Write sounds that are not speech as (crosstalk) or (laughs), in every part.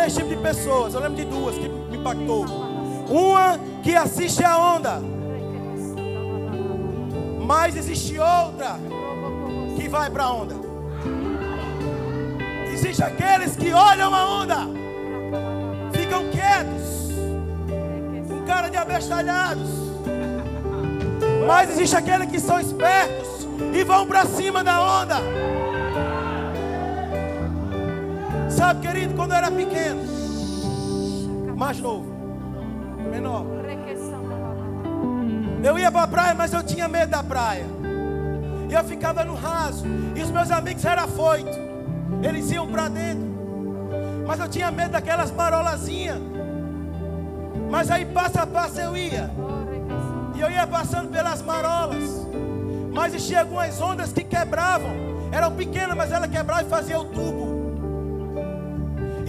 três tipos de pessoas. Eu lembro de duas que me impactou. Uma que assiste a onda. Mas existe outra que vai para a onda. Existe aqueles que olham a onda, ficam quietos, com cara de abestalhados. Mas existe aqueles que são espertos e vão para cima da onda. Sabe, querido, quando eu era pequeno, mais novo, menor, eu ia para a praia, mas eu tinha medo da praia. E eu ficava no raso. E os meus amigos eram afoitos. Eles iam para dentro. Mas eu tinha medo daquelas marolazinhas. Mas aí passo a passo eu ia. E eu ia passando pelas marolas. Mas existiam algumas ondas que quebravam. Eram pequenas, mas ela quebrava e fazia o tubo.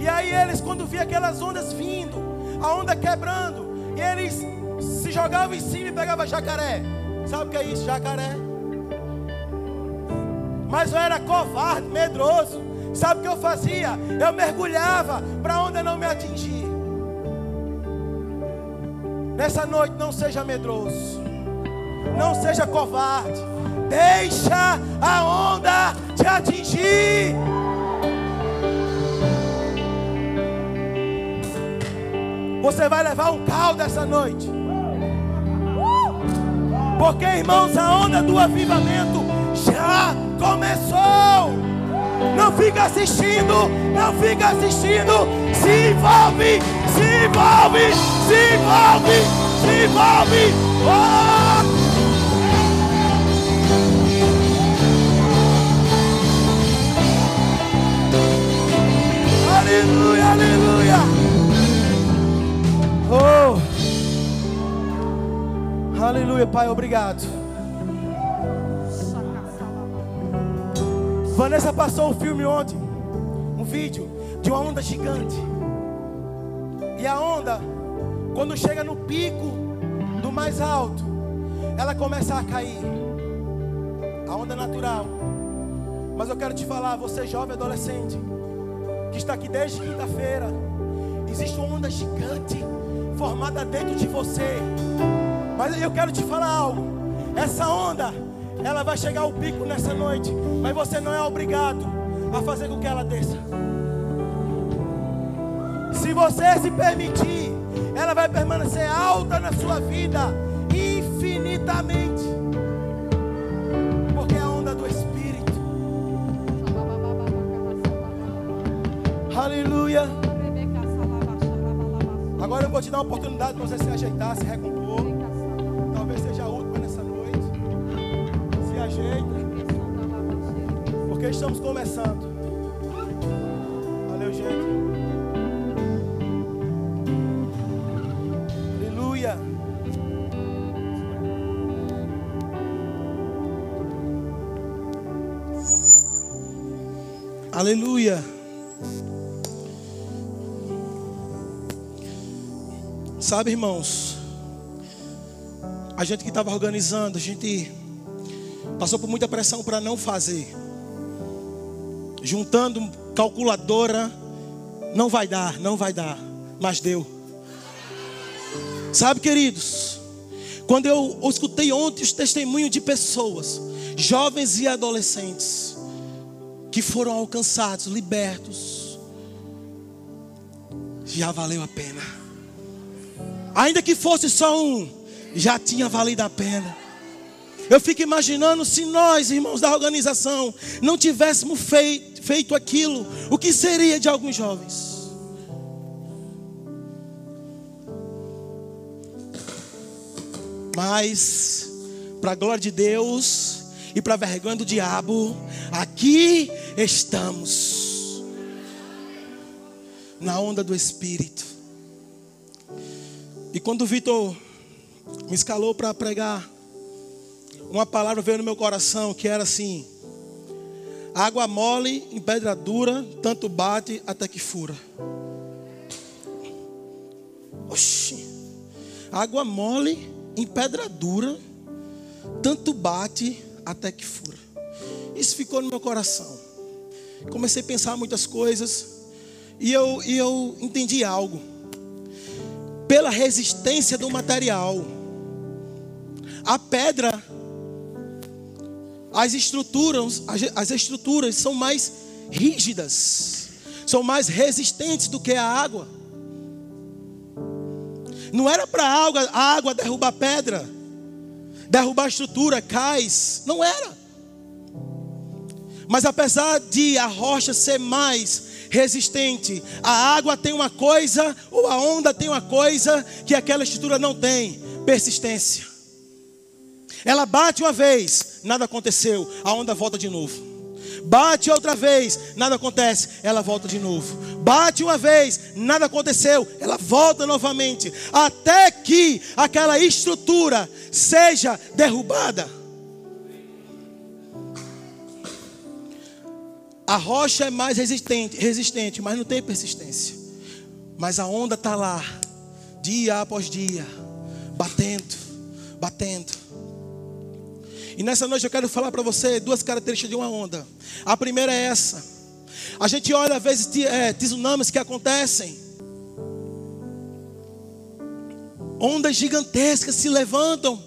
E aí eles, quando via aquelas ondas vindo, a onda quebrando, eles se jogavam em cima e pegavam jacaré. Sabe o que é isso, jacaré? Mas eu era covarde, medroso. Sabe o que eu fazia? Eu mergulhava para a onda não me atingir. Nessa noite, não seja medroso. Não seja covarde. Deixa a onda te atingir. Você vai levar um caldo essa noite. Porque, irmãos, a onda do avivamento já começou. Não fica assistindo, não fica assistindo. Se envolve, se envolve, se envolve, se envolve. Oh! Aleluia, aleluia. Oh. Aleluia, Pai, obrigado. Vanessa passou um filme ontem, um vídeo de uma onda gigante. E a onda, quando chega no pico do mais alto, ela começa a cair. A onda natural. Mas eu quero te falar, você jovem adolescente, que está aqui desde quinta-feira, existe uma onda gigante formada dentro de você. Mas eu quero te falar algo. Essa onda, ela vai chegar ao pico nessa noite, mas você não é obrigado a fazer com que ela desça. Se você se permitir, ela vai permanecer alta na sua vida infinitamente. Porque é a onda do Espírito. Aleluia. Agora eu vou te dar uma oportunidade para você se ajeitar, se recompor. Talvez seja a última nessa noite. Se ajeita. Porque estamos começando. Valeu, gente. Aleluia. Aleluia. Sabe, irmãos, a gente que estava organizando, a gente passou por muita pressão para não fazer. Juntando calculadora, não vai dar, não vai dar, mas deu. Sabe, queridos, quando eu escutei ontem os testemunhos de pessoas, jovens e adolescentes, que foram alcançados, libertos, já valeu a pena. Ainda que fosse só um, já tinha valido a pena. Eu fico imaginando se nós, irmãos da organização, não tivéssemos feito, feito aquilo, o que seria de alguns jovens? Mas, para a glória de Deus e para a vergonha do diabo, aqui estamos, na onda do Espírito. E quando o Vitor me escalou para pregar uma palavra veio no meu coração que era assim: água mole em pedra dura, tanto bate até que fura. Oxi, água mole em pedra dura, tanto bate até que fura. Isso ficou no meu coração. Comecei a pensar muitas coisas e eu, e eu entendi algo. Pela resistência do material, a pedra, as estruturas, as, as estruturas são mais rígidas, são mais resistentes do que a água. Não era para a água, a água derrubar pedra, derrubar estrutura, cais. Não era. Mas apesar de a rocha ser mais resistente, a água tem uma coisa, ou a onda tem uma coisa que aquela estrutura não tem: persistência. Ela bate uma vez, nada aconteceu, a onda volta de novo. Bate outra vez, nada acontece, ela volta de novo. Bate uma vez, nada aconteceu, ela volta novamente, até que aquela estrutura seja derrubada. A rocha é mais resistente, resistente, mas não tem persistência. Mas a onda está lá, dia após dia, batendo, batendo. E nessa noite eu quero falar para você duas características de uma onda. A primeira é essa. A gente olha às vezes é, tsunamis que acontecem. Ondas gigantescas se levantam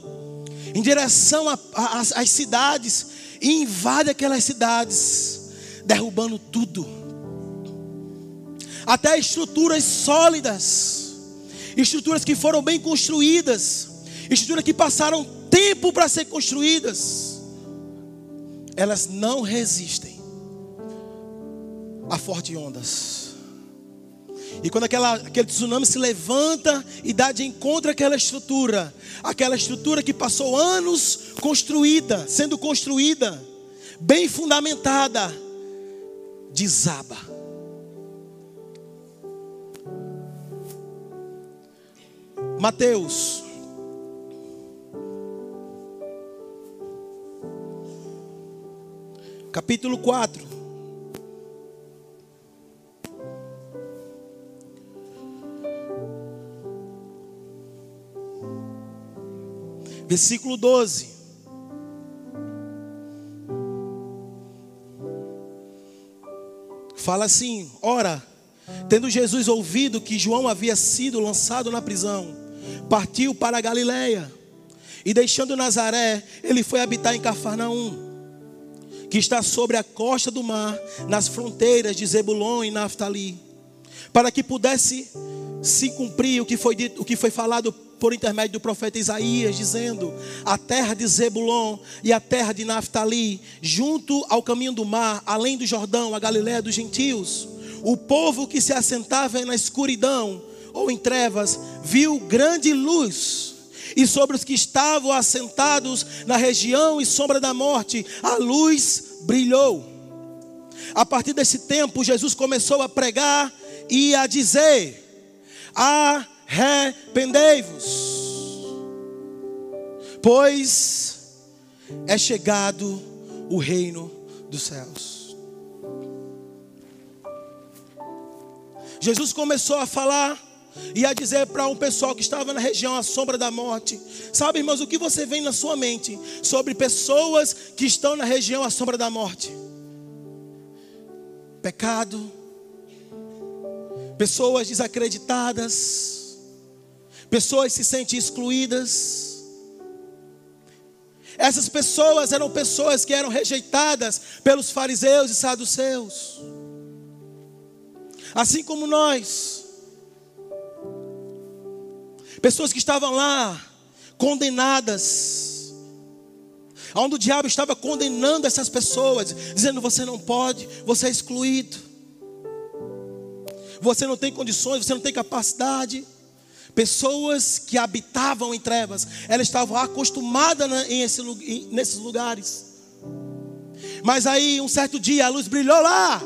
em direção às cidades e invadem aquelas cidades, derrubando tudo. Até estruturas sólidas, estruturas que foram bem construídas, estruturas que passaram tempo para ser construídas, elas não resistem a fortes ondas. E quando aquela, aquele tsunami se levanta e dá de encontro àquela estrutura, aquela estrutura que passou anos construída, sendo construída, bem fundamentada, desaba. Mateus capítulo 4. Versículo 12. Fala assim: Ora, tendo Jesus ouvido que João havia sido lançado na prisão, partiu para a Galiléia e deixando Nazaré, ele foi habitar em Cafarnaum que está sobre a costa do mar, nas fronteiras de Zebulon e Naftali, para que pudesse se cumprir o que foi dito, o que foi falado por intermédio do profeta Isaías, dizendo: A terra de Zebulon e a terra de Naftali, junto ao caminho do mar, além do Jordão, a Galiléia dos gentios, o povo que se assentava na escuridão ou em trevas, viu grande luz e sobre os que estavam assentados na região e sombra da morte, a luz brilhou. A partir desse tempo, Jesus começou a pregar e a dizer: arrependei-vos, pois é chegado o reino dos céus. Jesus começou a falar e a dizer para um pessoal que estava na região à sombra da morte: Sabe, irmãos, o que você vem na sua mente sobre pessoas que estão na região à sombra da morte? Pecado, pessoas desacreditadas, pessoas se sentem excluídas. Essas pessoas eram pessoas que eram rejeitadas pelos fariseus e saduceus. Assim como nós, Pessoas que estavam lá, condenadas. Onde o diabo estava condenando essas pessoas, dizendo: você não pode, você é excluído, você não tem condições, você não tem capacidade. Pessoas que habitavam em trevas, elas estavam acostumadas esse, nesses lugares. Mas aí, um certo dia, a luz brilhou lá,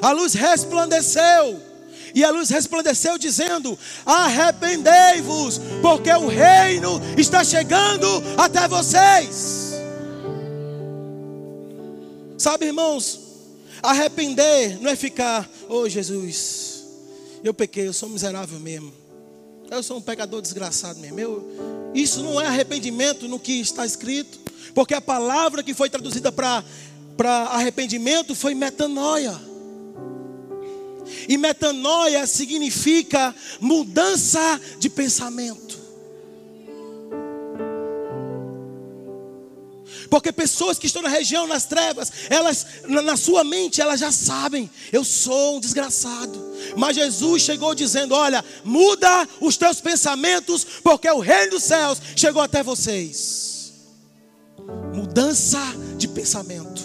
a luz resplandeceu, E a luz resplandeceu, dizendo: Arrependei-vos, porque o reino está chegando até vocês. Sabe, irmãos, arrepender não é ficar, oh Jesus, eu pequei, eu sou miserável mesmo. Eu sou um pecador desgraçado mesmo. Eu, isso não é arrependimento no que está escrito, porque a palavra que foi traduzida para arrependimento foi metanoia. E metanoia significa mudança de pensamento. Porque pessoas que estão na região, nas trevas, elas, na sua mente, elas já sabem, eu sou um desgraçado. Mas Jesus chegou dizendo: Olha, muda os teus pensamentos, porque o reino dos céus chegou até vocês. Mudança de pensamento.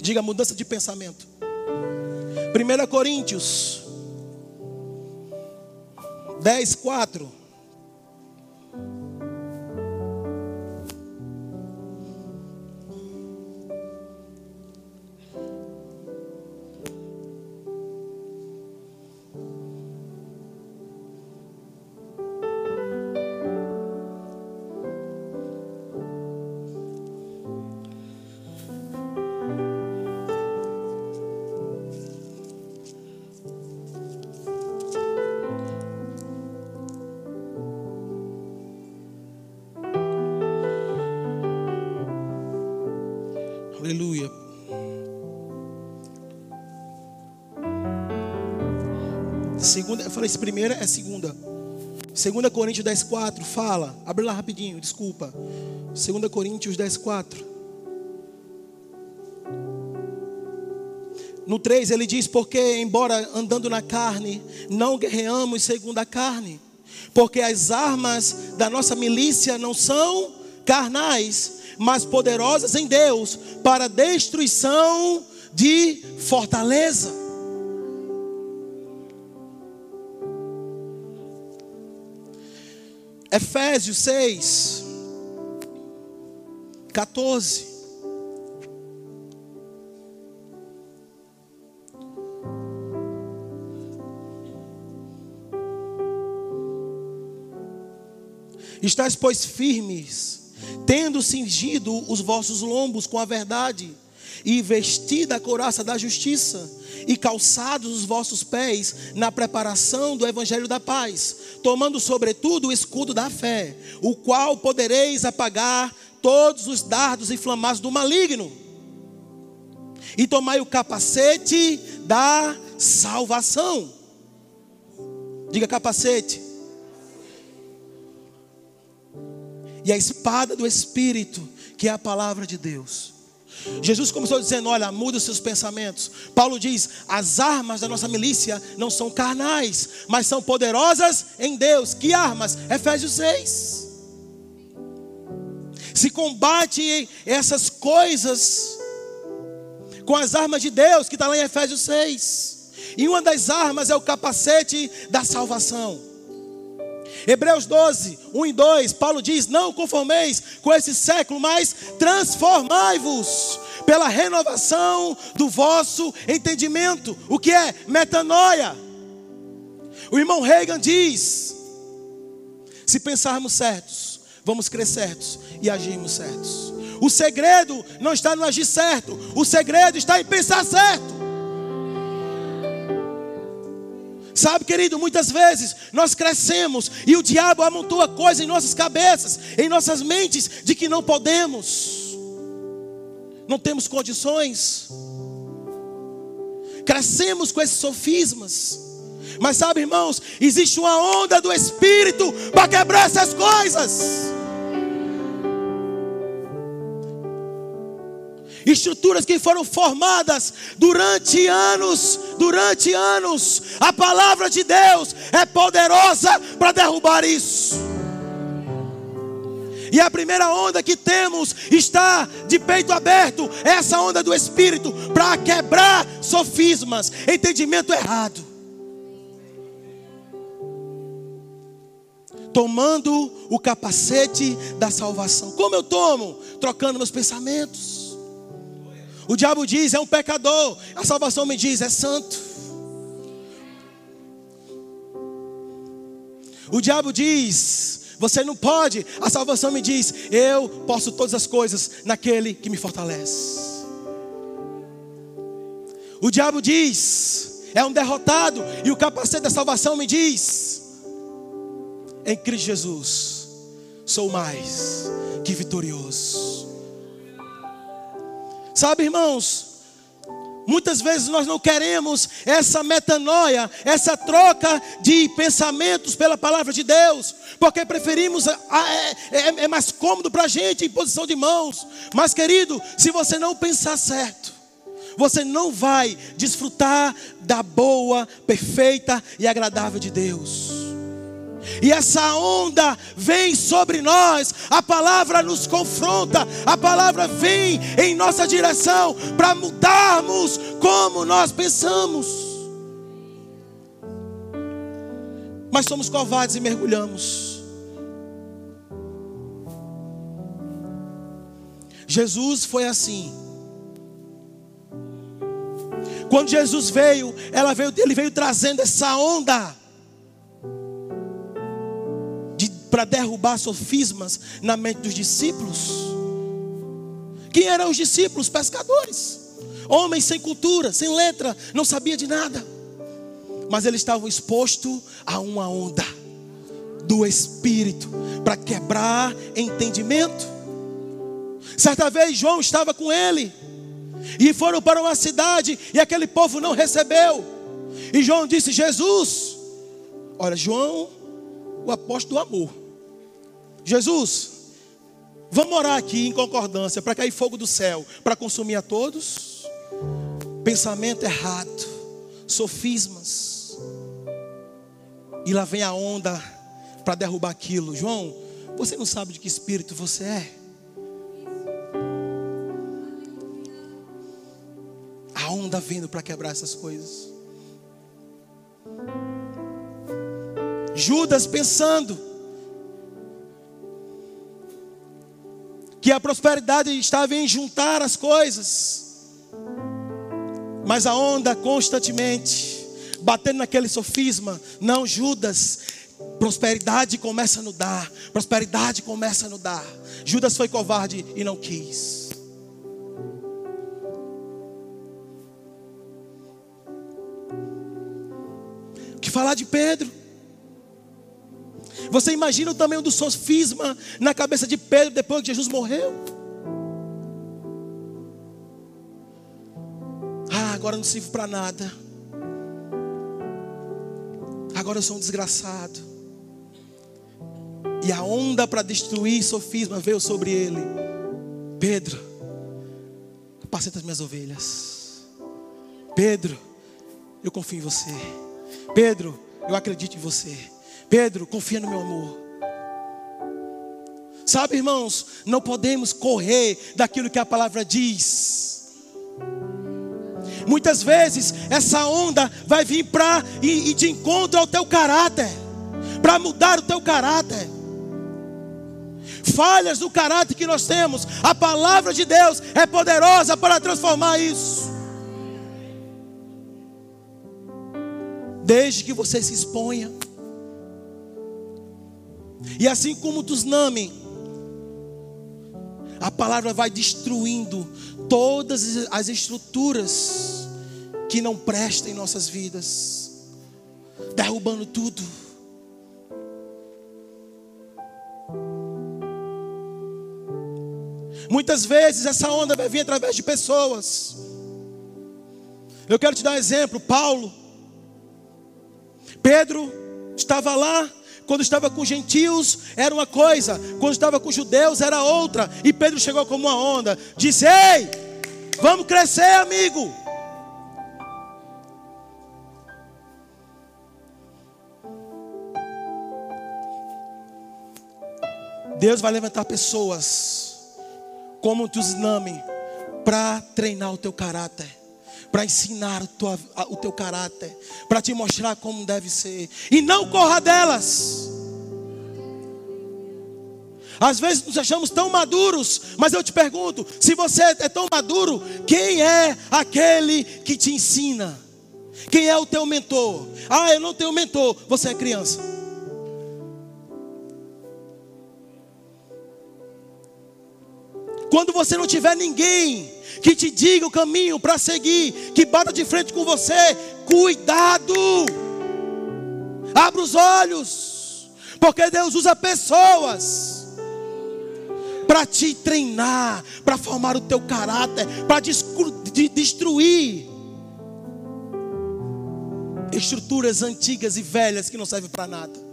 Diga mudança de pensamento. 1 Coríntios 10, 4. Segunda, eu falei, esse primeira é segunda. Segunda Coríntios 10, 4, fala. Abre lá rapidinho, desculpa. Segunda Coríntios 10, 4. No 3 ele diz: Porque, embora andando na carne, não guerreamos segundo a carne, porque as armas da nossa milícia não são carnais, mas poderosas em Deus para destruição de fortaleza. Efésios 6, 14. Estais, pois, firmes tendo cingido os vossos lombos com a verdade, e vestida a couraça da justiça, e calçados os vossos pés na preparação do evangelho da paz, tomando sobretudo o escudo da fé, o qual podereis apagar todos os dardos inflamados do maligno. E tomai o capacete da salvação. Diga capacete. e a espada do Espírito, que é a palavra de Deus. Jesus começou dizendo: Olha, muda os seus pensamentos. Paulo diz: As armas da nossa milícia não são carnais, mas são poderosas em Deus. Que armas? Efésios 6. Se combate essas coisas com as armas de Deus, que está lá em Efésios 6. E uma das armas é o capacete da salvação. Hebreus 12, 1 e 2, Paulo diz: Não conformeis com esse século, mas transformai-vos pela renovação do vosso entendimento. O que é? Metanoia. O irmão Reagan diz: Se pensarmos certos, vamos crer certos e agirmos certos. O segredo não está no agir certo, o segredo está em pensar certo. Sabe, querido, muitas vezes nós crescemos e o diabo amontoa coisas em nossas cabeças, em nossas mentes, de que não podemos, não temos condições. Crescemos com esses sofismas. Mas sabe, irmãos, existe uma onda do Espírito para quebrar essas coisas. Estruturas que foram formadas durante anos, durante anos. A palavra de Deus é poderosa para derrubar isso. E a primeira onda que temos está de peito aberto, essa onda do Espírito, para quebrar sofismas, entendimento errado. Tomando o capacete da salvação. Como eu tomo? Trocando meus pensamentos. O diabo diz: é um pecador. A salvação me diz: é santo. O diabo diz: você não pode. A salvação me diz: eu posso todas as coisas naquele que me fortalece. O diabo diz: é um derrotado. E o capacete da salvação me diz: em Cristo Jesus, sou mais que vitorioso. Sabe, irmãos? Muitas vezes nós não queremos essa metanoia, essa troca de pensamentos pela palavra de Deus, porque preferimos, é, é, é mais cômodo para a gente em posição de mãos. Mas, querido, se você não pensar certo, você não vai desfrutar da boa, perfeita e agradável de Deus e essa onda vem sobre nós, a palavra nos confronta, a palavra vem em nossa direção para mudarmos como nós pensamos. Mas somos covardes e mergulhamos. Jesus foi assim. Quando Jesus veio, ela veio, ele veio trazendo essa onda para derrubar sofismas na mente dos discípulos. Quem eram os discípulos? Pescadores, homens sem cultura, sem letra, não sabia de nada, mas eles estavam expostos a uma onda do Espírito para quebrar entendimento. Certa vez João estava com ele e foram para uma cidade e aquele povo não recebeu. E João disse: Jesus, olha, João, o apóstolo do amor. Jesus, vamos orar aqui em concordância para cair fogo do céu, para consumir a todos. Pensamento errado, sofismas. E lá vem a onda para derrubar aquilo. João, você não sabe de que espírito você é? A onda vindo para quebrar essas coisas. Judas pensando, que a prosperidade estava em juntar as coisas, mas a onda constantemente batendo naquele sofisma, não, Judas, prosperidade começa a no dar, prosperidade começa a no dar. Judas foi covarde e não quis. O que falar de Pedro? Você imagina o tamanho do sofisma na cabeça de Pedro depois que Jesus morreu? Ah, agora não sirvo para nada. Agora eu sou um desgraçado. E a onda para destruir sofisma veio sobre ele. Pedro, apacenta as minhas ovelhas. Pedro, eu confio em você. Pedro, eu acredito em você. Pedro, confia no meu amor. Sabe, irmãos, não podemos correr daquilo que a palavra diz. Muitas vezes essa onda vai vir para e, e de encontro ao teu caráter, para mudar o teu caráter. Falhas do caráter que nós temos, a palavra de Deus é poderosa para transformar isso. Desde que você se exponha. E assim como o tsunami, a palavra vai destruindo todas as estruturas que não prestam em nossas vidas, derrubando tudo. Muitas vezes essa onda vai vir através de pessoas. Eu quero te dar um exemplo, Paulo. Pedro estava lá quando estava com gentios era uma coisa, quando estava com judeus era outra. E Pedro chegou como uma onda, disse: Ei, vamos crescer, amigo. Deus vai levantar pessoas como o tsunami para treinar o teu caráter para ensinar o, tua, o teu caráter, para te mostrar como deve ser. E não corra delas. Às vezes nos achamos tão maduros, mas eu te pergunto: se você é tão maduro, quem é aquele que te ensina? Quem é o teu mentor? Ah, eu não tenho mentor. Você é criança. Quando você não tiver ninguém que te diga o caminho para seguir, que bata de frente com você, cuidado. Abra os olhos, porque Deus usa pessoas para te treinar, para formar o teu caráter, para destruir estruturas antigas e velhas que não servem para nada.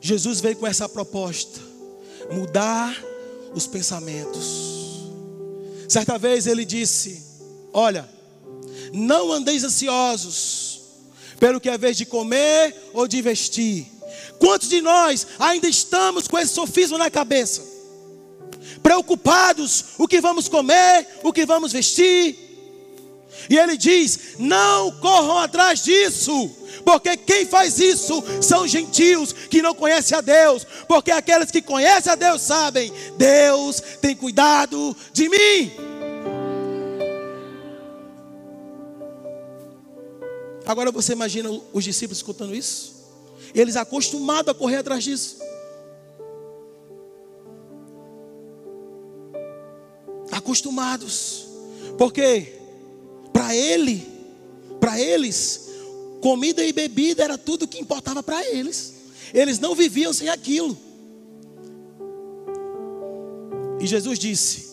Jesus veio com essa proposta: mudar os pensamentos. Certa vez ele disse: Olha, não andeis ansiosos pelo que é vez de comer ou de vestir. Quantos de nós ainda estamos com esse sofismo na cabeça? Preocupados o que vamos comer, o que vamos vestir. E ele diz: Não corram atrás disso porque quem faz isso são gentios que não conhecem a Deus, porque aqueles que conhecem a Deus sabem, Deus tem cuidado de mim. Agora você imagina os discípulos escutando isso? Eles acostumados a correr atrás disso. Acostumados. Porque para ele, para eles, Comida e bebida era tudo que importava para eles. Eles não viviam sem aquilo. E Jesus disse: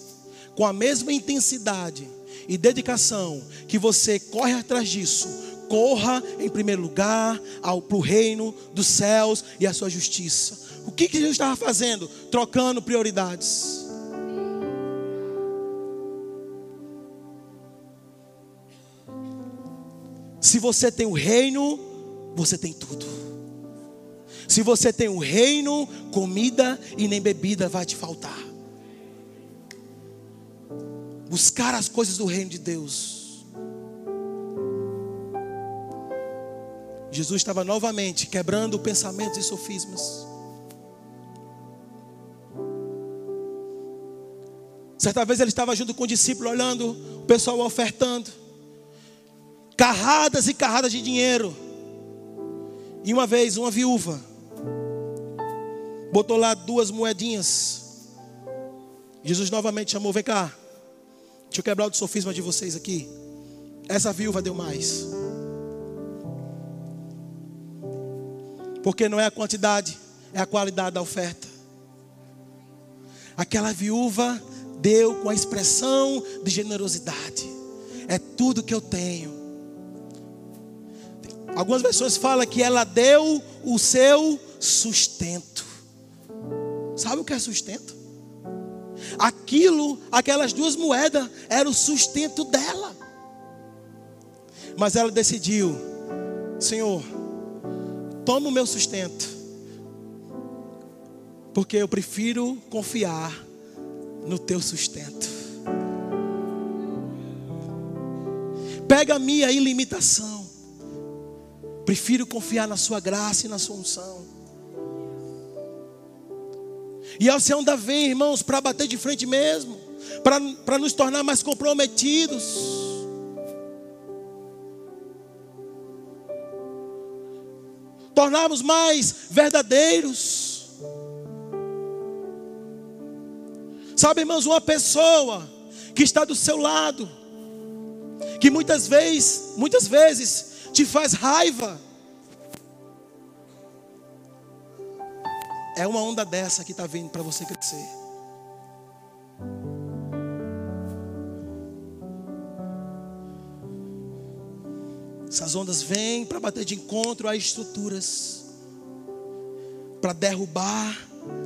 com a mesma intensidade e dedicação que você corre atrás disso, corra em primeiro lugar para o reino dos céus e a sua justiça. O que, que Jesus estava fazendo? Trocando prioridades. Se você tem o reino, você tem tudo. Se você tem o reino, comida e nem bebida vai te faltar. Buscar as coisas do reino de Deus. Jesus estava novamente quebrando pensamentos e sofismas. Certa vez ele estava junto com o discípulo, olhando o pessoal ofertando carradas e carradas de dinheiro. E uma vez, uma viúva botou lá duas moedinhas. Jesus novamente chamou: Vem cá, deixa eu quebrar o sofisma de vocês aqui. Essa viúva deu mais. Porque não é a quantidade, é a qualidade da oferta. Aquela viúva deu com a expressão de generosidade. É tudo que eu tenho. Algumas pessoas falam que ela deu o seu sustento. Sabe o que é sustento? Aquilo, aquelas duas moedas, era o sustento dela. Mas ela decidiu: Senhor, toma o meu sustento, porque eu prefiro confiar no teu sustento. Pega a minha ilimitação Prefiro confiar na sua graça e na sua unção. E a unção da vem, irmãos, para bater de frente mesmo, para nos tornar mais comprometidos. Tornarmos mais verdadeiros. Sabe, irmãos, uma pessoa que está do seu lado, que muitas vezes, muitas vezes te faz raiva. É uma onda dessa que está vindo para você crescer. Essas ondas vêm para bater de encontro a estruturas, para derrubar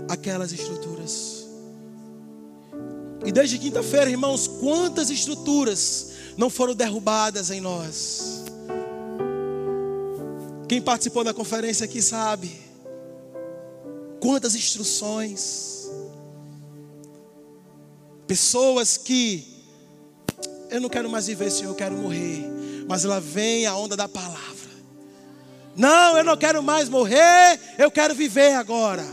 aquelas estruturas. E desde quinta-feira, irmãos, quantas estruturas não foram derrubadas em nós? Quem participou da conferência aqui sabe quantas instruções. Pessoas que eu não quero mais viver, Senhor, eu quero morrer. Mas ela vem a onda da palavra. Não, eu não quero mais morrer, eu quero viver agora.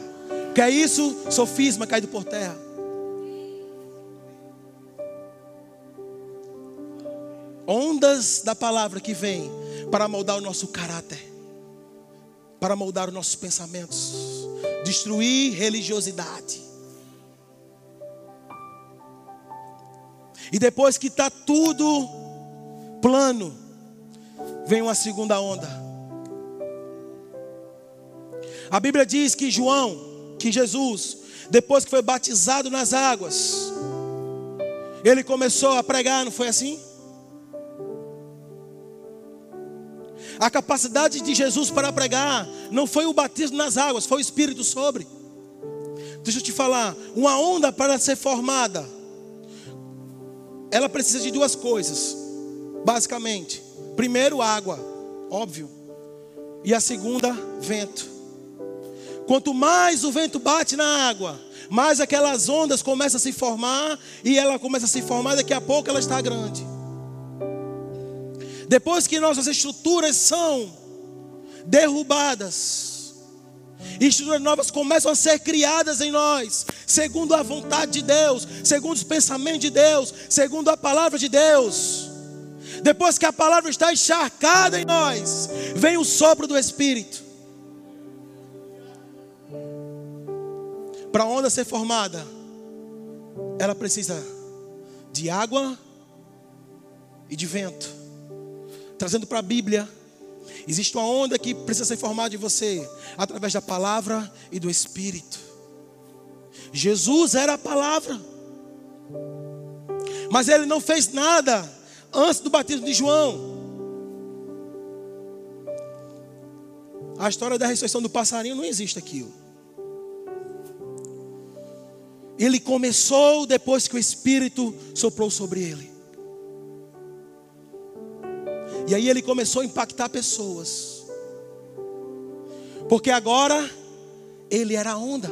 Que é isso? Sofisma caído por terra. Ondas da palavra que vem para moldar o nosso caráter para moldar os nossos pensamentos, destruir religiosidade. E depois que está tudo plano, vem uma segunda onda. A Bíblia diz que João, que Jesus, depois que foi batizado nas águas, ele começou a pregar, não foi assim? A capacidade de Jesus para pregar não foi o batismo nas águas, foi o Espírito sobre. Deixa eu te falar, uma onda para ser formada, ela precisa de duas coisas, basicamente. Primeiro, água, óbvio. E a segunda, vento. Quanto mais o vento bate na água, mais aquelas ondas começam a se formar, e ela começa a se formar, daqui a pouco ela está grande. Depois que nossas estruturas são derrubadas, estruturas novas começam a ser criadas em nós, segundo a vontade de Deus, segundo os pensamentos de Deus, segundo a palavra de Deus. Depois que a palavra está encharcada em nós, vem o sopro do Espírito. Para a onda ser formada, ela precisa de água e de vento trazendo para a Bíblia, existe uma onda que precisa ser formada em você, através da palavra e do Espírito. Jesus era a palavra, mas ele não fez nada antes do batismo de João. A história da ressurreição do passarinho não existe aquilo. Ele começou depois que o Espírito soprou sobre ele. E aí ele começou a impactar pessoas. Porque agora ele era a onda.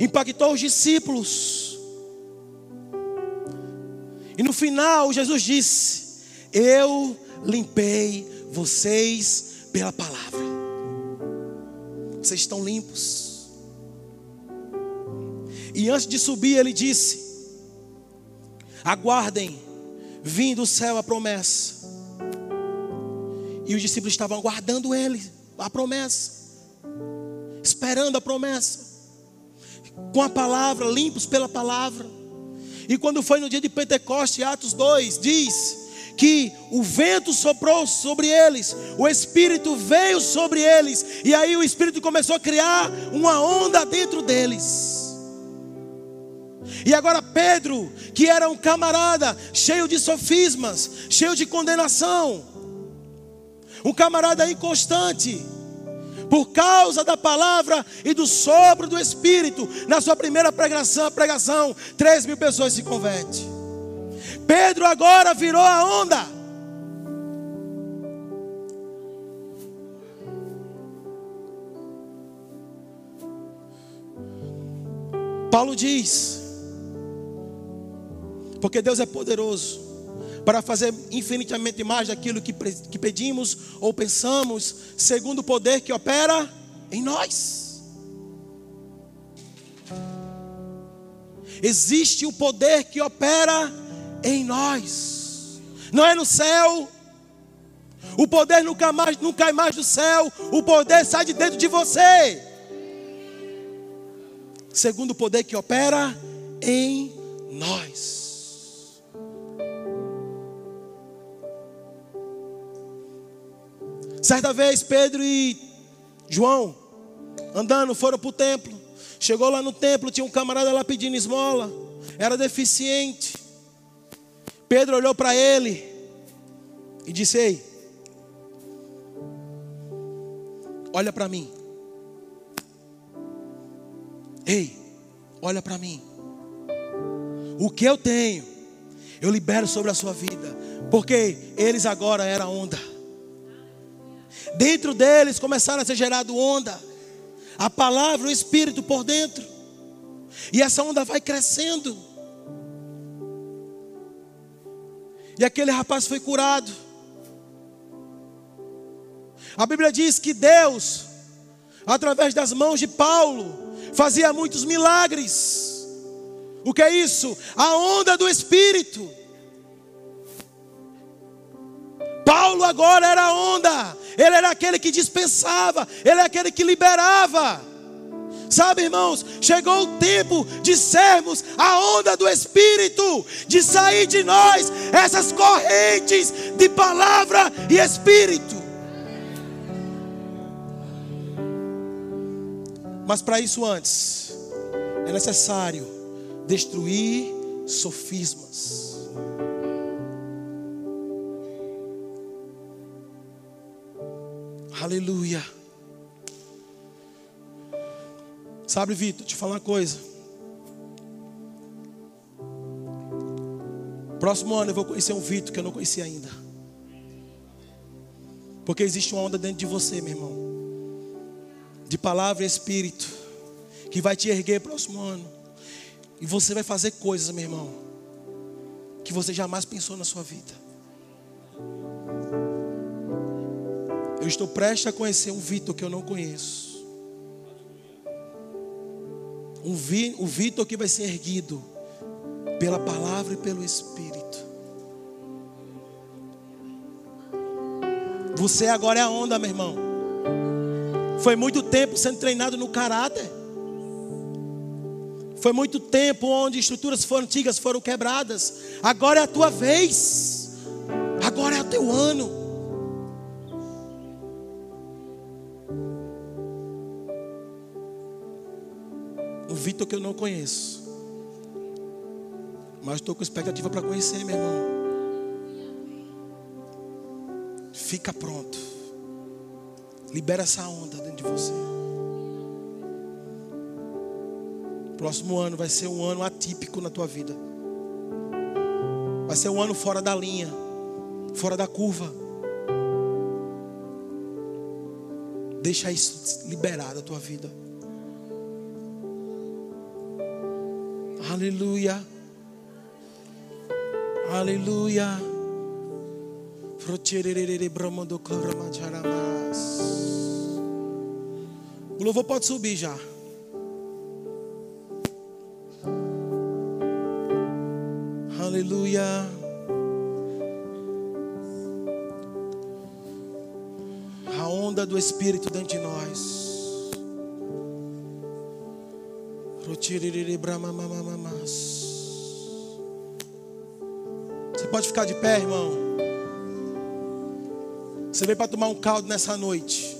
Impactou os discípulos. E no final Jesus disse: Eu limpei vocês pela palavra. Vocês estão limpos. E antes de subir, ele disse: Aguardem, vindo do céu a promessa. E os discípulos estavam aguardando ele, a promessa, esperando a promessa, com a palavra, limpos pela palavra. E quando foi no dia de Pentecoste, Atos 2, diz que o vento soprou sobre eles, o Espírito veio sobre eles, e aí o Espírito começou a criar uma onda dentro deles. E agora Pedro, que era um camarada cheio de sofismas, cheio de condenação, um camarada inconstante, por causa da palavra e do sopro do Espírito, na sua primeira pregação, pregação 3 mil pessoas se convertem. Pedro agora virou a onda. Paulo diz: porque Deus é poderoso para fazer infinitamente mais daquilo que, que pedimos ou pensamos, segundo o poder que opera em nós. Existe o poder que opera em nós, não é no céu. O poder nunca mais não cai mais do céu, o poder sai de dentro de você. Segundo o poder que opera em nós. Certa vez Pedro e João andando foram para o templo. Chegou lá no templo, tinha um camarada lá pedindo esmola. Era deficiente. Pedro olhou para ele e disse: Ei, olha para mim. Ei, olha para mim. O que eu tenho, eu libero sobre a sua vida. Porque eles agora eram onda. Dentro deles começaram a ser gerado onda. A palavra, o espírito por dentro. E essa onda vai crescendo. E aquele rapaz foi curado. A Bíblia diz que Deus, através das mãos de Paulo, fazia muitos milagres. O que é isso? A onda do Espírito. Paulo agora era a onda, ele era aquele que dispensava, ele é aquele que liberava. Sabe, irmãos, chegou o tempo de sermos a onda do Espírito, de sair de nós essas correntes de palavra e Espírito. Mas para isso antes, é necessário destruir sofismas. Aleluia. Sabe, Vitor, te falar uma coisa. Próximo ano eu vou conhecer um Vitor que eu não conheci ainda. Porque existe uma onda dentro de você, meu irmão. De palavra e espírito. Que vai te erguer próximo ano. E você vai fazer coisas, meu irmão. Que você jamais pensou na sua vida. Eu estou prestes a conhecer um Vitor que eu não conheço. Um vi, o Vitor que vai ser erguido pela palavra e pelo Espírito. Você agora é a onda, meu irmão. Foi muito tempo sendo treinado no caráter. Foi muito tempo onde estruturas foram antigas foram quebradas. Agora é a tua vez. Agora é o teu ano. Vitor que eu não conheço. Mas estou com expectativa para conhecer, meu irmão. Fica pronto. Libera essa onda dentro de você. Próximo ano vai ser um ano atípico na tua vida. Vai ser um ano fora da linha, fora da curva. Deixa isso liberar da tua vida. Aleluia. Aleluia. O louvor pode subir já. Aleluia. A onda do Espírito dentro de nós. Você pode ficar de pé, irmão. Você veio para tomar um caldo nessa noite.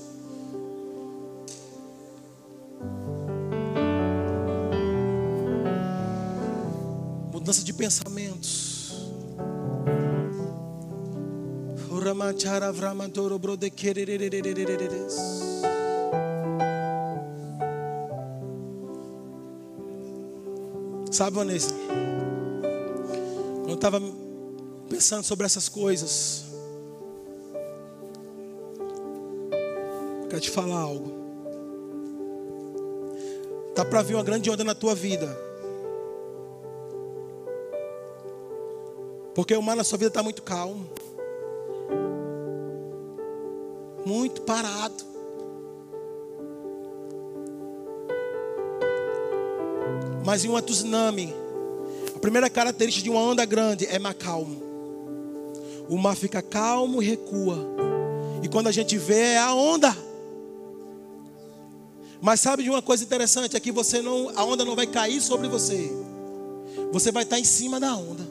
Mudança de pensamentos. Uramachara vramantoro brode Sabe, Vanessa? Quando eu estava pensando sobre essas coisas, quero te falar algo. Tá para vir uma grande onda na tua vida. Porque o mar na sua vida está muito calmo. Muito parado. Mas em uma tsunami, a primeira característica de uma onda grande é mar calmo. O mar fica calmo e recua. E quando a gente vê é a onda. Mas sabe de uma coisa interessante? É que você não, a onda não vai cair sobre você. Você vai estar em cima da onda.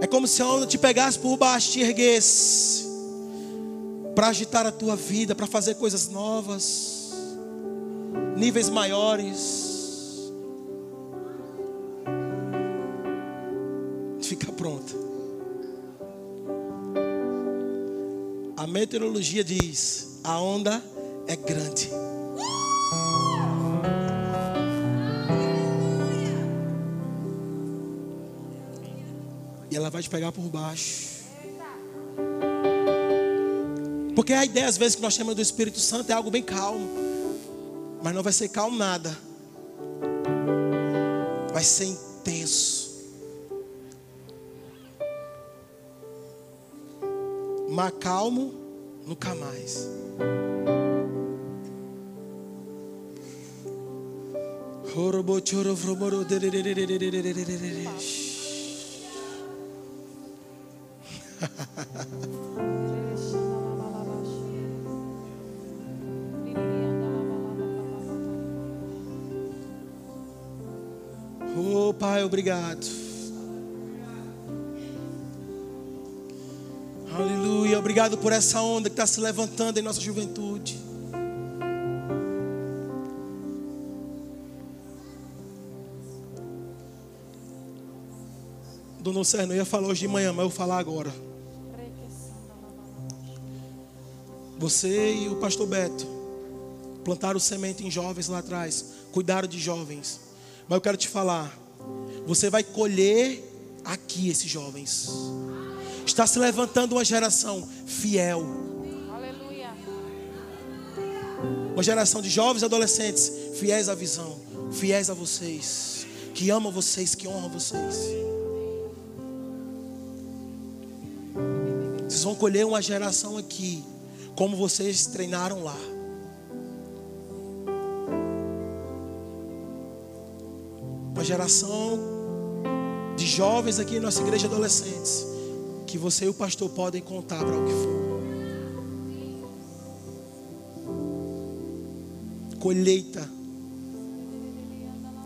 É como se a onda te pegasse por baixo, te erguesse. Para agitar a tua vida, para fazer coisas novas níveis maiores. Fica pronta. A meteorologia diz: a onda é grande. E ela vai te pegar por baixo. Porque a ideia, às vezes, que nós chamamos do Espírito Santo é algo bem calmo. Mas não vai ser calmo nada. Vai ser intenso. Mas calmo nunca mais. Oh, Pai, obrigado. Aleluia. Obrigado por essa onda que está se levantando em nossa juventude. Dona Lucerno, eu ia falar hoje de manhã, mas eu vou falar agora. Você e o pastor Beto plantaram semente em jovens lá atrás, cuidaram de jovens. Mas eu quero te falar, você vai colher aqui esses jovens. Está se levantando uma geração fiel. Aleluia. Uma geração de jovens e adolescentes fiéis à visão, fiéis a vocês, que amam vocês, que honram vocês. Vocês vão colher uma geração aqui, como vocês treinaram lá. Uma geração jovens aqui em nossa igreja adolescentes, que você e o pastor podem contar para o que for. Colheita,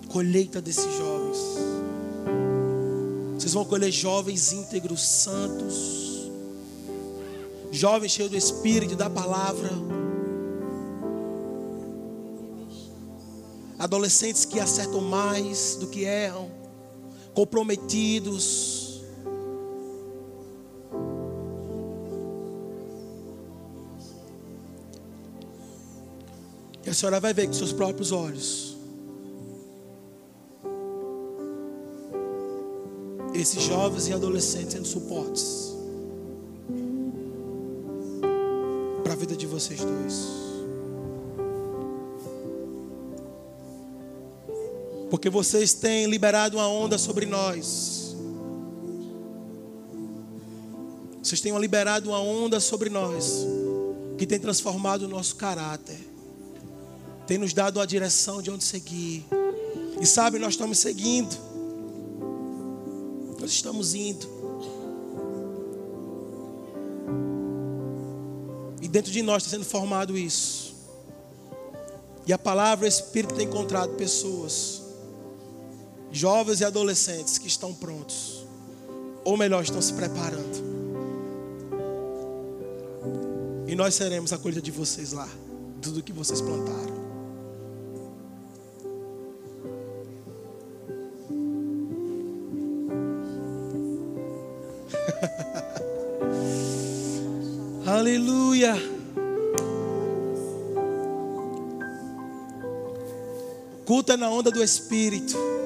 colheita desses jovens. Vocês vão colher jovens íntegros, santos, jovens cheios do Espírito da palavra. Adolescentes que acertam mais do que erram, comprometidos. E a senhora vai ver com seus próprios olhos. Esses jovens e adolescentes sendo suportes para a vida de vocês dois. Porque vocês têm liberado uma onda sobre nós. Vocês têm liberado uma onda sobre nós que tem transformado o nosso caráter. Tem nos dado a direção de onde seguir. E sabe, nós estamos seguindo. Nós estamos indo. E dentro de nós está sendo formado isso. E a palavra o Espírito tem encontrado pessoas, jovens e adolescentes que estão prontos, ou melhor, estão se preparando. E nós seremos a colheita de vocês lá, tudo que vocês plantaram. (laughs) Aleluia. Culto é na onda do Espírito.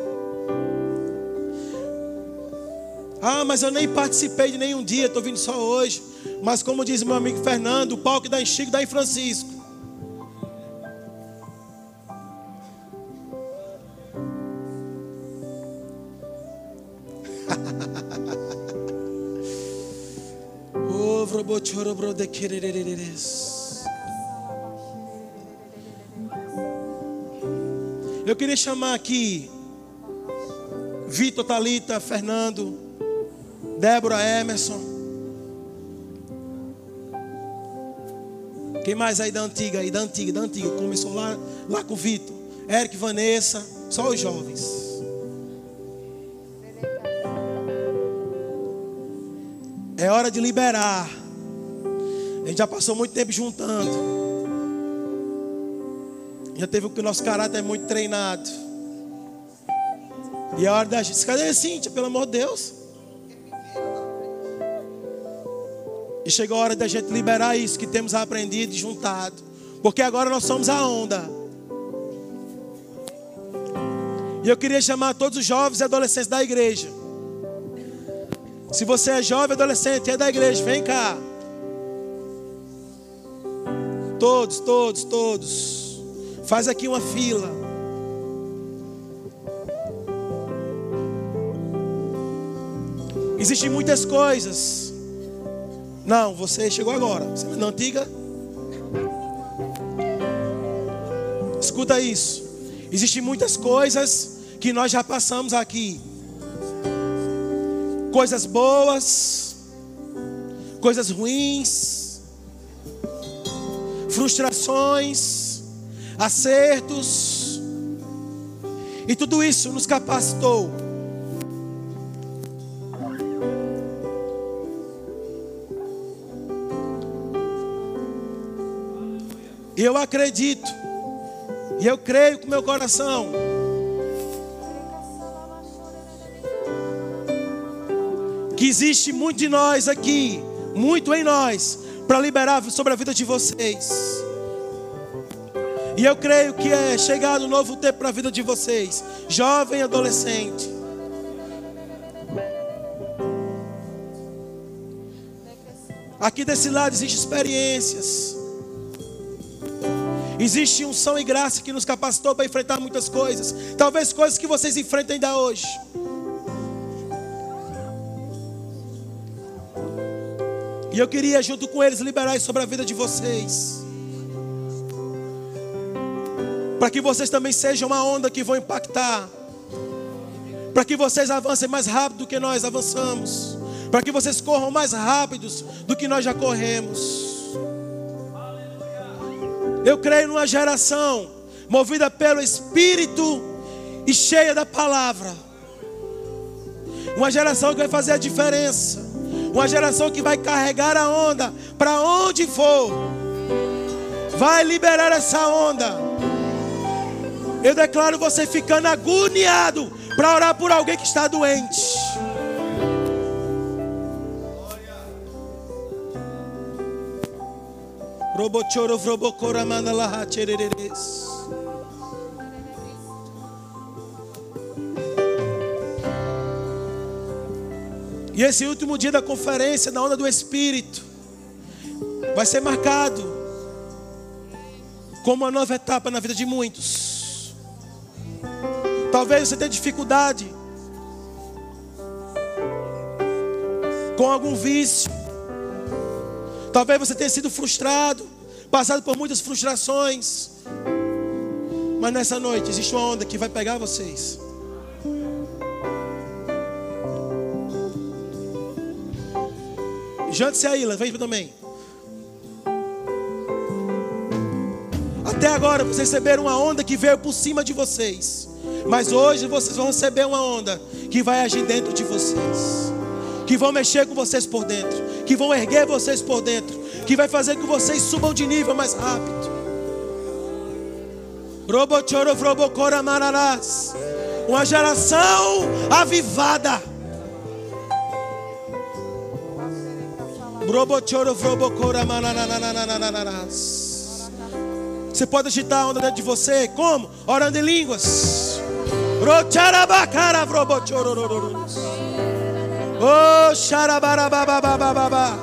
Ah, mas eu nem participei de nenhum dia, estou vindo só hoje. Mas como diz meu amigo Fernando, o pau que dá em Chico dá em Francisco. (laughs) Eu queria chamar aqui Vitor, Talita, Fernando, Débora, Emerson. Quem mais aí da antiga, aí da antiga, da antiga, começou lá, lá com o Vitor, Eric, Vanessa, só os jovens. É hora de liberar. A gente já passou muito tempo juntando. Já teve o que o nosso caráter é muito treinado. E é hora da gente. Cadê a Cíntia, pelo amor de Deus? Chegou a hora da gente liberar isso que temos aprendido e juntado. Porque agora nós somos a onda. E eu queria chamar todos os jovens e adolescentes da igreja. Se você é jovem, adolescente, é da igreja, vem cá. Todos, todos, todos. Faz aqui uma fila. Existem muitas coisas. Não, você chegou agora. Você é antiga. Escuta isso. Existem muitas coisas que nós já passamos aqui. Coisas boas, coisas ruins, frustrações, acertos, e tudo isso nos capacitou. E eu acredito, e eu creio com meu coração, que existe muito de nós aqui, muito em nós, para liberar sobre a vida de vocês. E eu creio que é chegado um novo tempo para a vida de vocês, jovem e adolescente. Aqui desse lado existem experiências. Existe unção e graça que nos capacitou para enfrentar muitas coisas. Talvez coisas que vocês enfrentam ainda hoje. E eu queria, junto com eles, liberar isso sobre a vida de vocês. Para que vocês também sejam uma onda que vão impactar. Para que vocês avancem mais rápido do que nós avançamos. Para que vocês corram mais rápidos do que nós já corremos. Eu creio numa geração movida pelo Espírito e cheia da palavra. Uma geração que vai fazer a diferença. Uma geração que vai carregar a onda para onde for. Vai liberar essa onda. Eu declaro você ficando agoniado para orar por alguém que está doente. E esse último dia da conferência, na onda do Espírito, vai ser marcado como uma nova etapa na vida de muitos. Talvez você tenha dificuldade com algum vício. Talvez você tenha sido frustrado, passado por muitas frustrações. Mas nessa noite existe uma onda que vai pegar vocês. Jante-se a Ilha, vem também. Até agora vocês receberam uma onda que veio por cima de vocês. Mas hoje vocês vão receber uma onda que vai agir dentro de vocês. Que vão mexer com vocês por dentro. Que vão erguer vocês por dentro. Que vai fazer com que vocês subam de nível mais rápido. Uma geração avivada Você pode agitar a onda de você. Como? Orando em línguas. Oh, xarabarabababababa.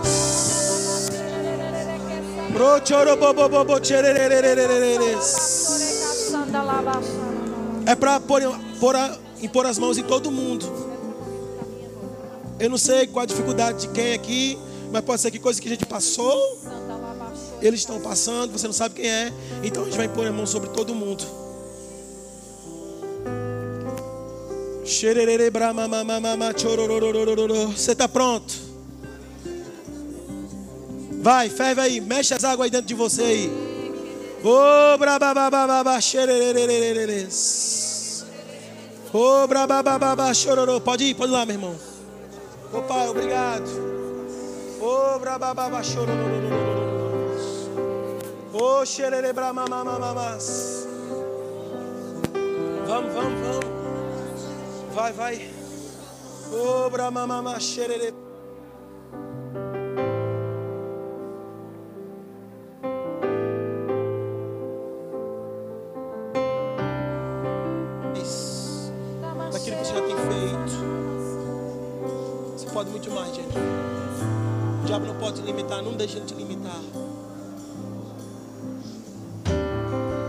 É para pôr, pôr, impor as mãos em todo mundo. Eu não sei qual a dificuldade de quem aqui. Mas pode ser que coisa que a gente passou, eles estão passando, você não sabe quem é. Então a gente vai pôr a mão sobre todo mundo. Você está pronto? Vai, ferve aí, mexe as águas aí dentro de você aí. Ô. Ô, brababababa, chororô. Pode ir, pode ir lá, meu irmão. Ô, pai, obrigado. Oh, brababa choro. Oh, xerere bramamamamas. Vamos, vamos, vamos. Vai, vai. Oh, bramamama xerere. Não deixe ele te limitar.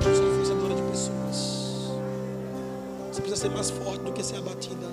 Você é influenciadora de pessoas. Você precisa ser mais forte do que ser abatida.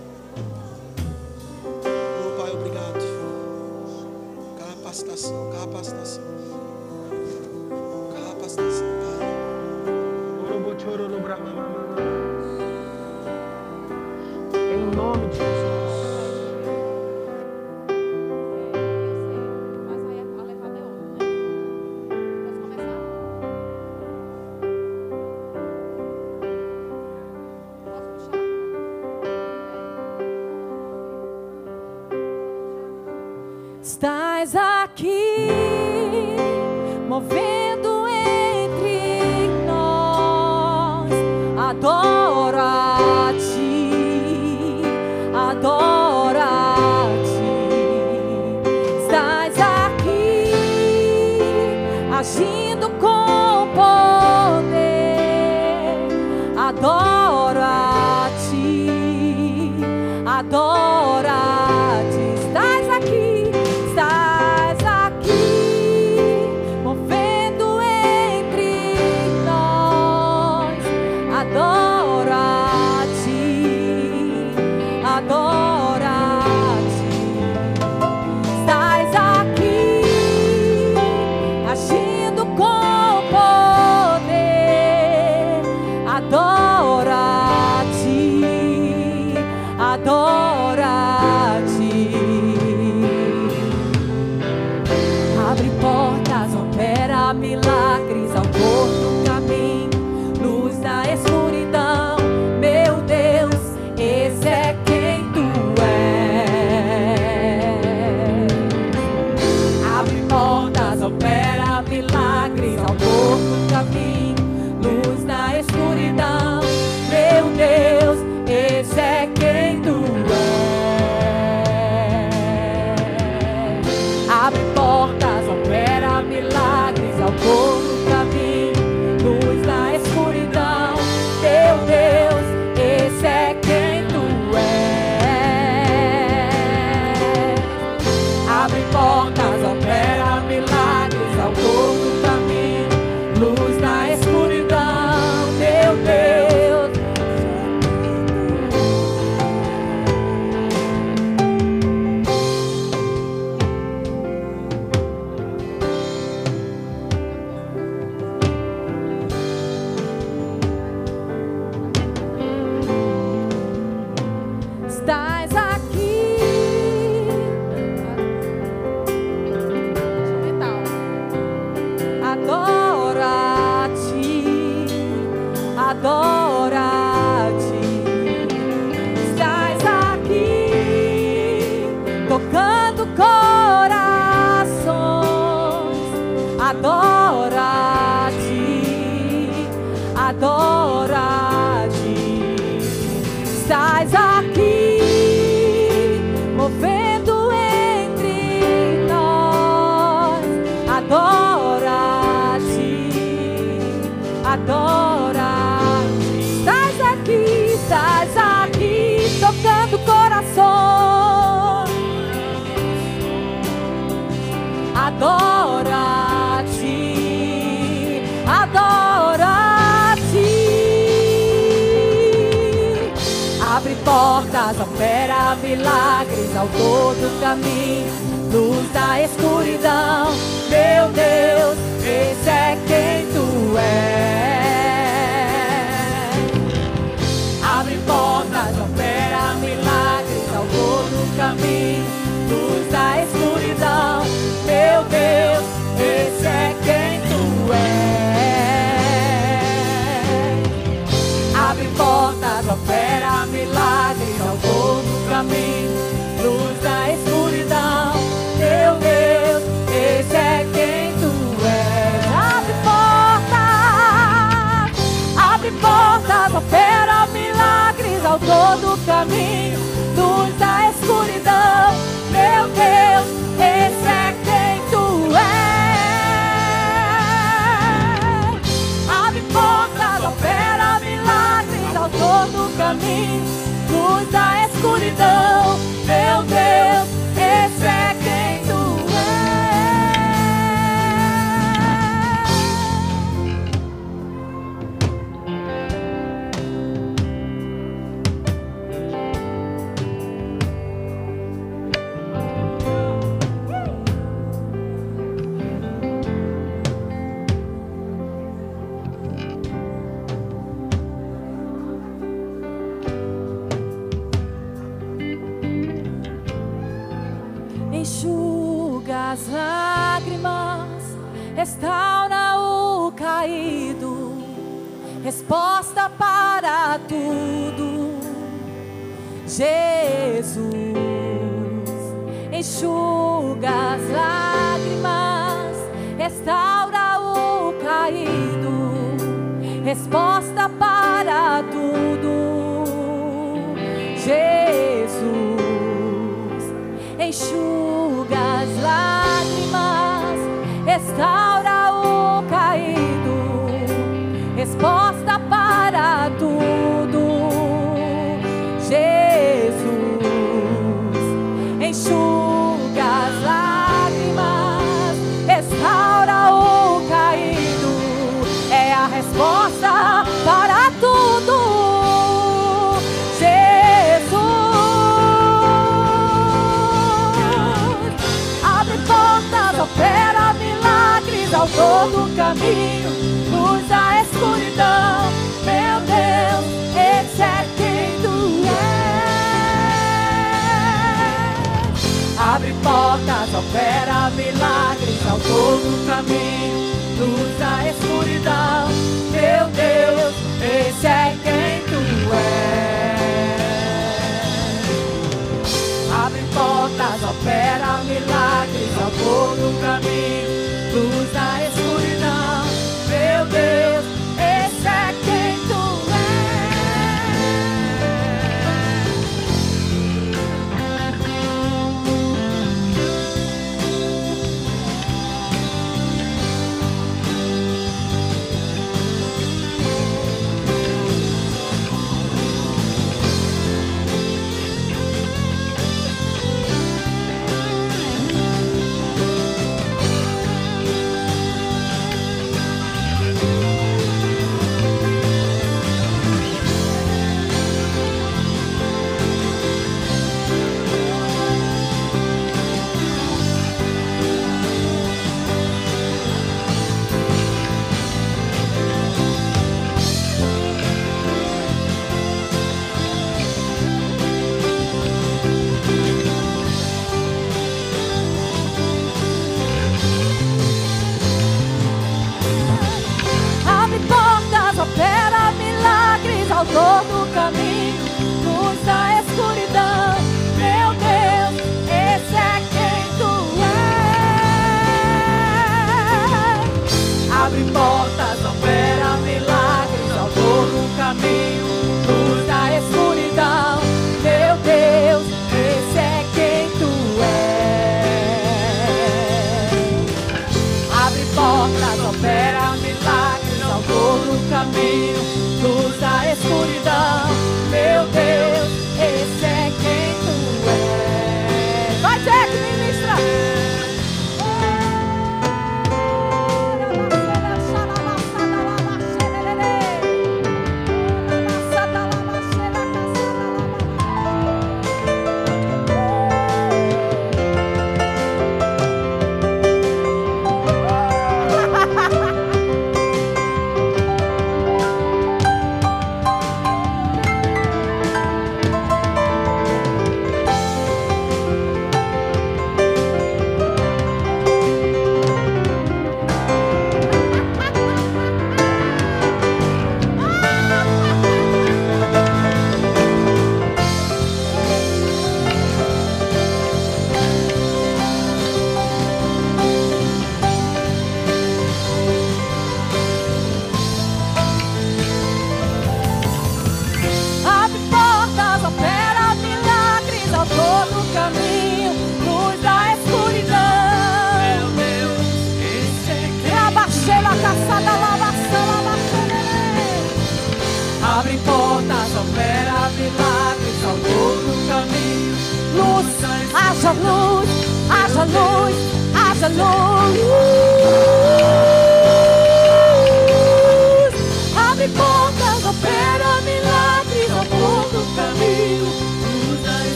aqui, movendo. portas, opera milagres ao todo caminho, luz da escuridão. Meu Deus, esse é quem tu és. Abre portas, opera milagres ao todo caminho, luz da escuridão. Meu Deus. luz da escuridão. Meu Deus, esse é quem tu és. Abre portas, abre portas, opera milagres ao todo caminho, luz da escuridão. Meu Deus, esse é quem tu és. Abre portas, opera milagres ao todo caminho, luz da escuridão escuridão. Meu Deus, esse é resposta para tudo, Jesus. Enxuga as lágrimas, restaura o caído, resposta para tudo, Jesus. Enxuga as lágrimas, restaura o caído resposta para tudo, Jesus. Enxuga as lágrimas, restaura o caído, é a resposta para tudo. opera milagres ao todo caminho. Ao todo caminho, luz da escuridão, meu Deus, esse é quem tu és. Abre portas, opera milagres, ao todo caminho. caminho, luz da escuridão, meu Deus.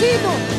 vencido.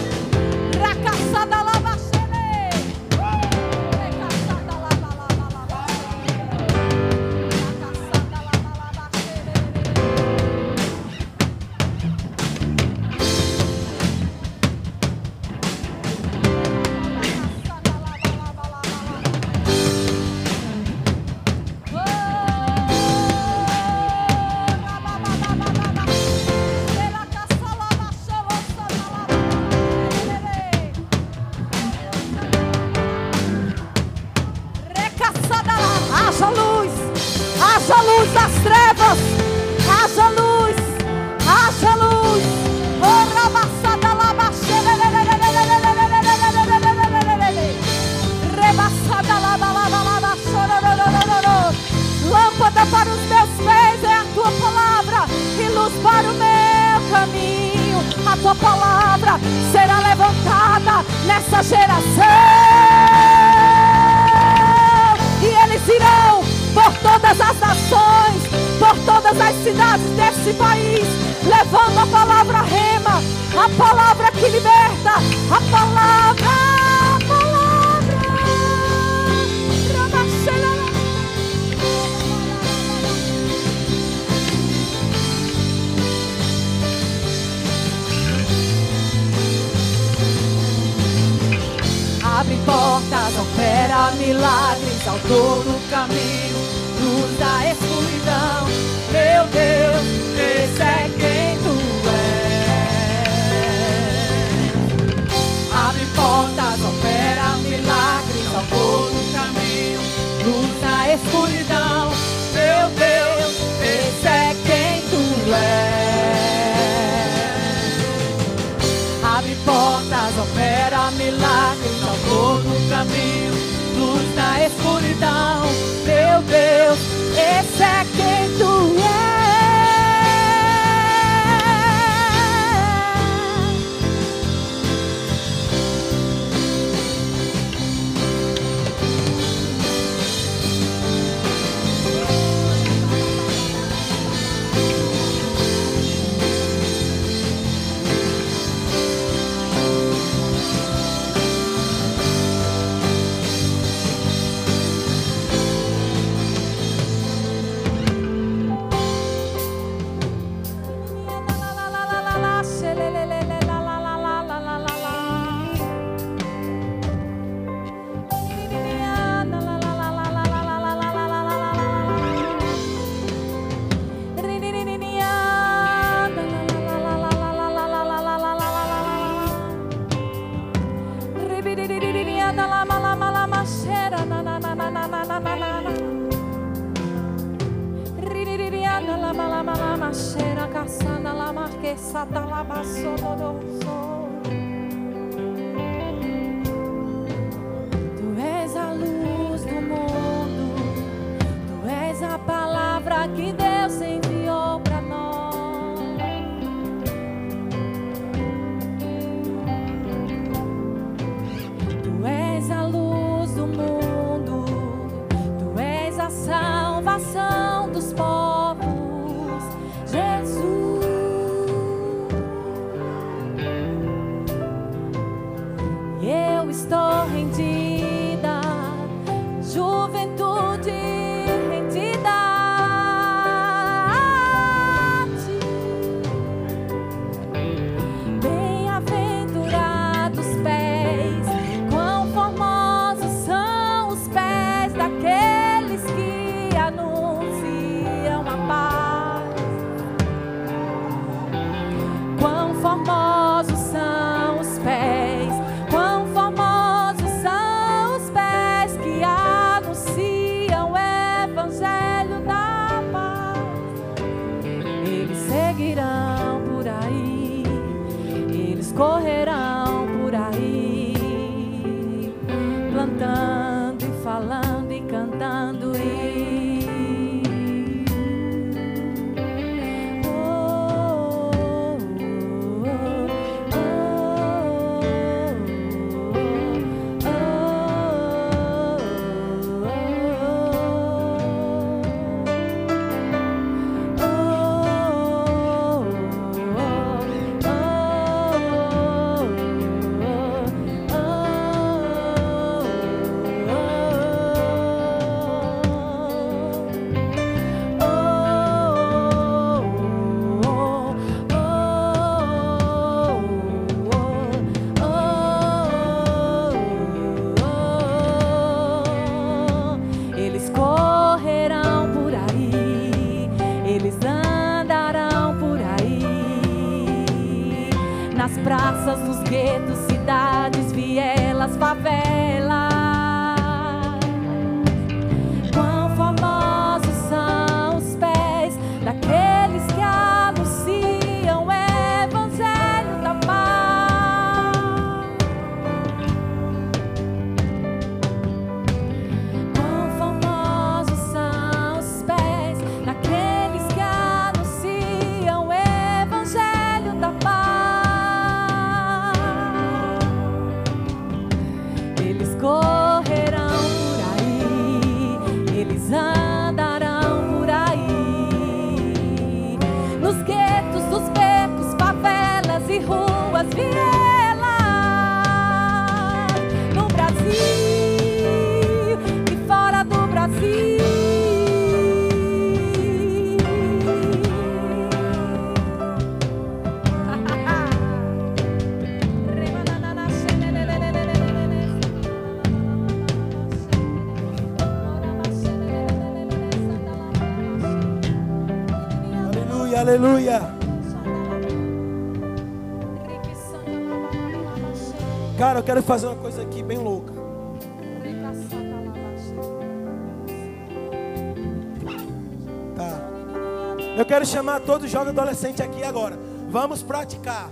Quero chamar todos os jovens adolescentes aqui agora. Vamos praticar.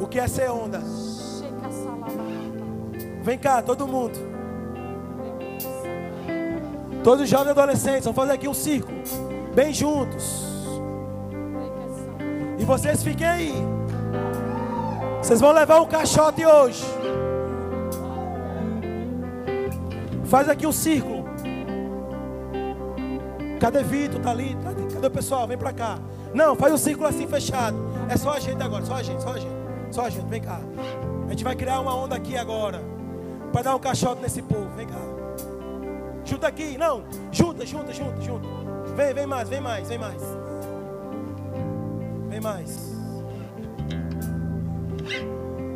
O que é ser onda? Vem cá, todo mundo. Todos os jovens adolescentes, vamos fazer aqui um círculo. Bem juntos. E vocês fiquem aí. Vocês vão levar um caixote hoje. Faz aqui um círculo. Cadê Vitor? Tá ali? Cadê, o pessoal? Vem pra cá. Não, faz um círculo assim fechado. É só a gente agora, só a gente, só a gente. Só a gente, vem cá. A gente vai criar uma onda aqui agora. Para dar um caixote nesse povo. Vem cá. Junta aqui, não. Junta, junta, junta, junta. Vem, vem mais, vem mais, vem mais. Vem mais.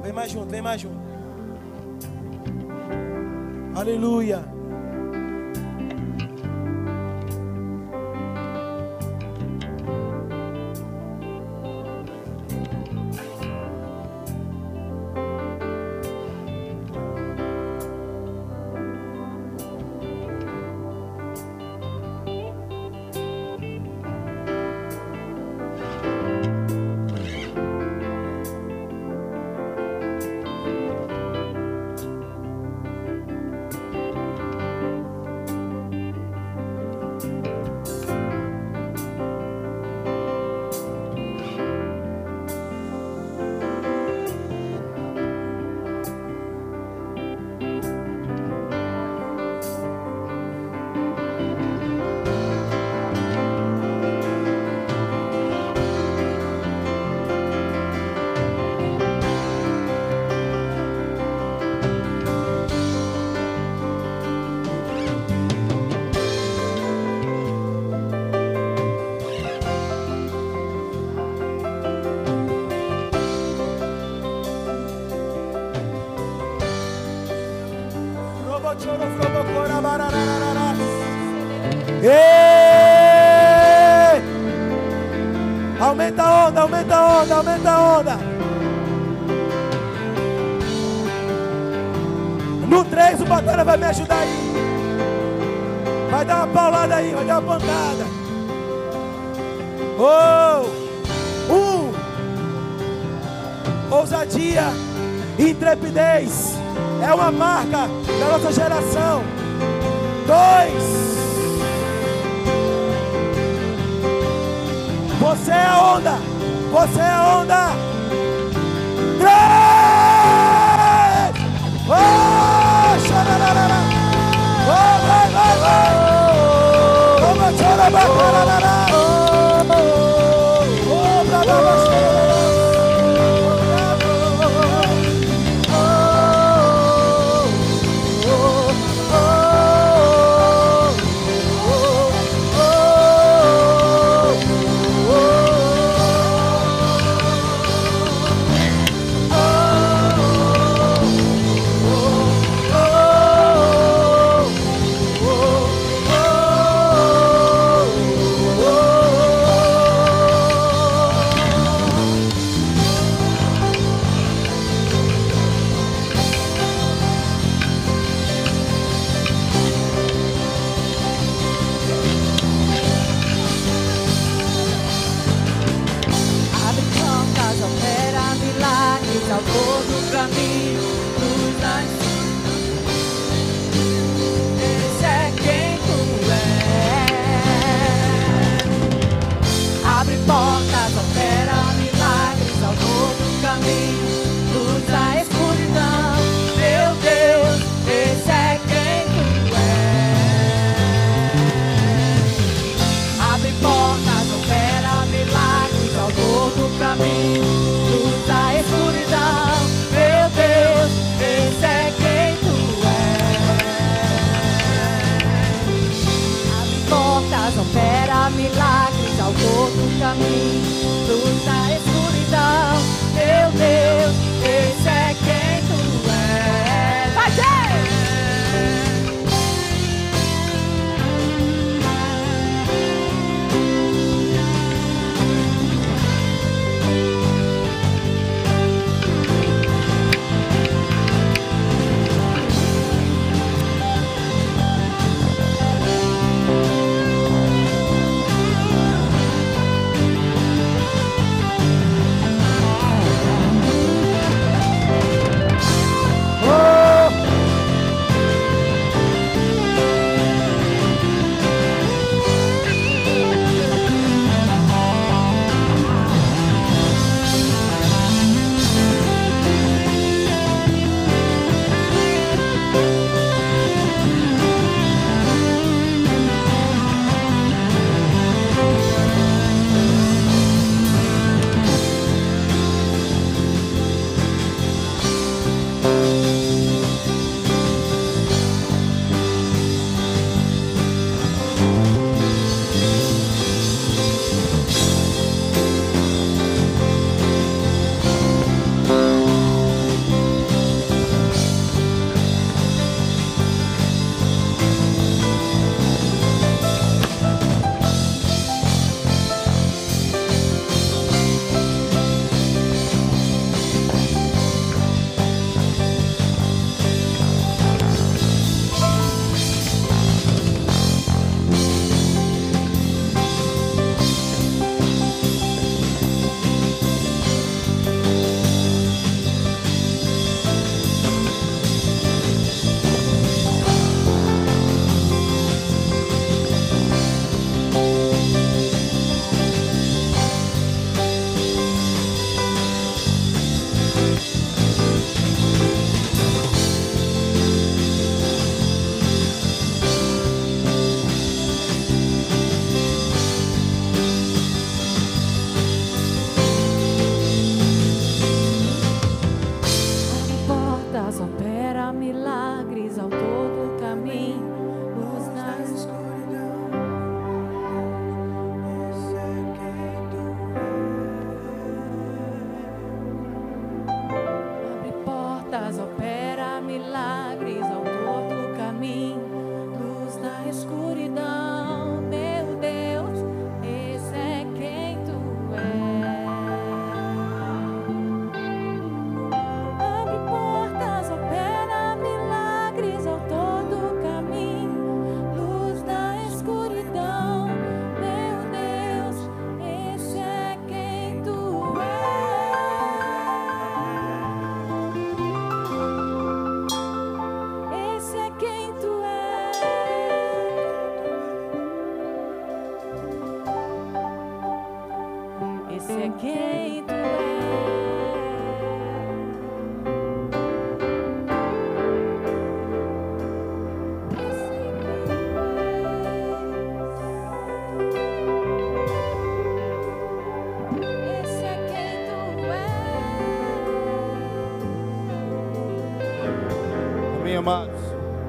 Vem mais junto, vem mais junto. Aleluia. Onda, aumenta a onda. No 3 o Batalha vai me ajudar aí. Vai dar uma paulada aí, vai dar uma pancada. Oh! Um! Ousadia, intrepidez. É uma marca da nossa geração. Dois. Você é a onda. Você é onda.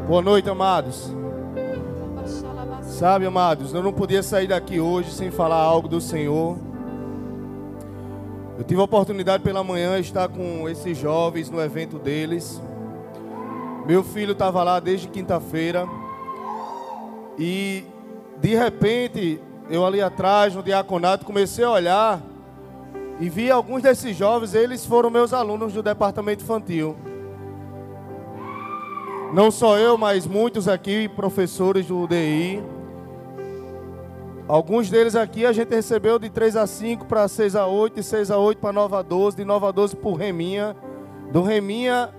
Boa noite, amados. Sabe, amados, eu não podia sair daqui hoje sem falar algo do Senhor. Eu tive a oportunidade pela manhã de estar com esses jovens no evento deles. Meu filho estava lá desde quinta-feira. E de repente, eu ali atrás no diaconato comecei a olhar e vi alguns desses jovens, eles foram meus alunos do departamento infantil. Não só eu, mas muitos aqui, professores do DI. Alguns deles aqui a gente recebeu de 3 a 5 para 6 a 8, de 6 a 8 para Nova 12, de Nova 12 para Reminha. Do Reminha,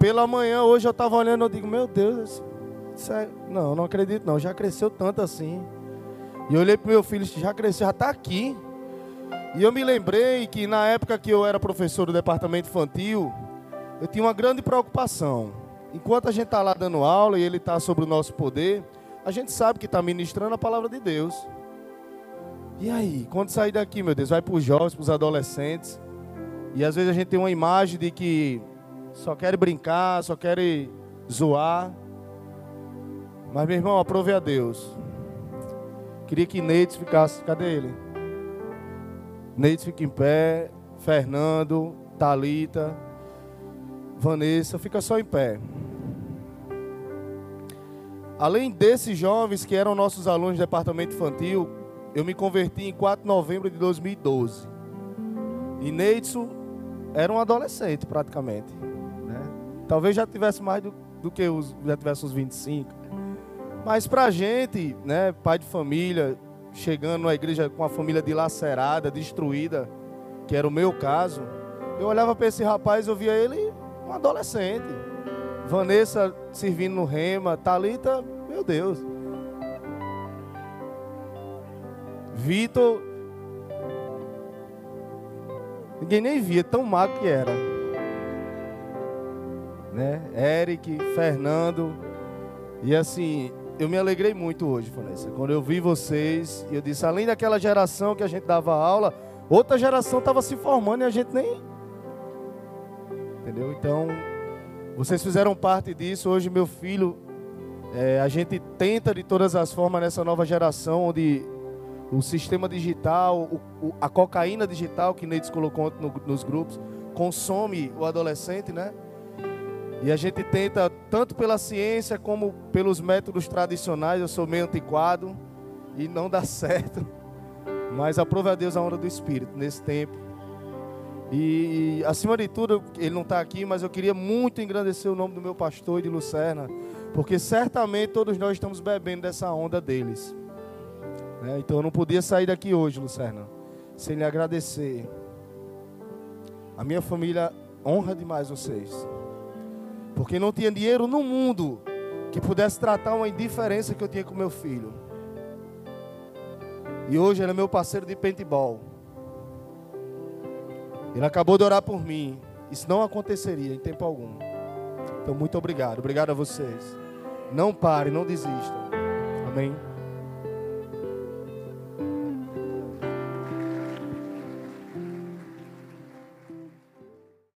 pela manhã, hoje eu estava olhando, eu digo, meu Deus, é... não, não acredito não, já cresceu tanto assim. E eu olhei para meu filho, já cresceu, já está aqui. E eu me lembrei que na época que eu era professor do departamento infantil, eu tinha uma grande preocupação. Enquanto a gente está lá dando aula e ele está sobre o nosso poder, a gente sabe que está ministrando a palavra de Deus. E aí, quando sair daqui, meu Deus, vai para os jovens, para os adolescentes. E às vezes a gente tem uma imagem de que só quer brincar, só quer zoar. Mas, meu irmão, aprove a Deus. Queria que Neide ficasse. Cadê ele? Neide fica em pé. Fernando, Talita, Vanessa, fica só em pé. Além desses jovens que eram nossos alunos do departamento infantil, eu me converti em 4 de novembro de 2012. E Neidson era um adolescente praticamente. Né? Talvez já tivesse mais do, do que os, já tivesse uns 25. Mas pra gente, né, pai de família, chegando na igreja com a família dilacerada, destruída, que era o meu caso, eu olhava para esse rapaz eu via ele um adolescente. Vanessa servindo no rema, Talita, meu Deus. Vitor, ninguém nem via, tão magro que era. Né? Eric, Fernando, e assim, eu me alegrei muito hoje, Vanessa, quando eu vi vocês, eu disse, além daquela geração que a gente dava aula, outra geração estava se formando e a gente nem. Entendeu? Então, vocês fizeram parte disso. Hoje, meu filho, é, a gente tenta de todas as formas nessa nova geração, onde o sistema digital, o, o, a cocaína digital que Neides colocou no, nos grupos, consome o adolescente, né? E a gente tenta, tanto pela ciência como pelos métodos tradicionais, eu sou meio antiquado e não dá (laughs) certo. Mas aprove a Deus a honra do Espírito nesse tempo. E, acima de tudo, ele não está aqui, mas eu queria muito engrandecer o nome do meu pastor e de Lucerna, porque certamente todos nós estamos bebendo dessa onda deles. Né? Então eu não podia sair daqui hoje, Lucerna, sem lhe agradecer. A minha família honra demais vocês, porque não tinha dinheiro no mundo que pudesse tratar uma indiferença que eu tinha com meu filho. E hoje ele é meu parceiro de paintball. Ele acabou de orar por mim. Isso não aconteceria em tempo algum. Então, muito obrigado. Obrigado a vocês. Não pare, não desistam. Amém.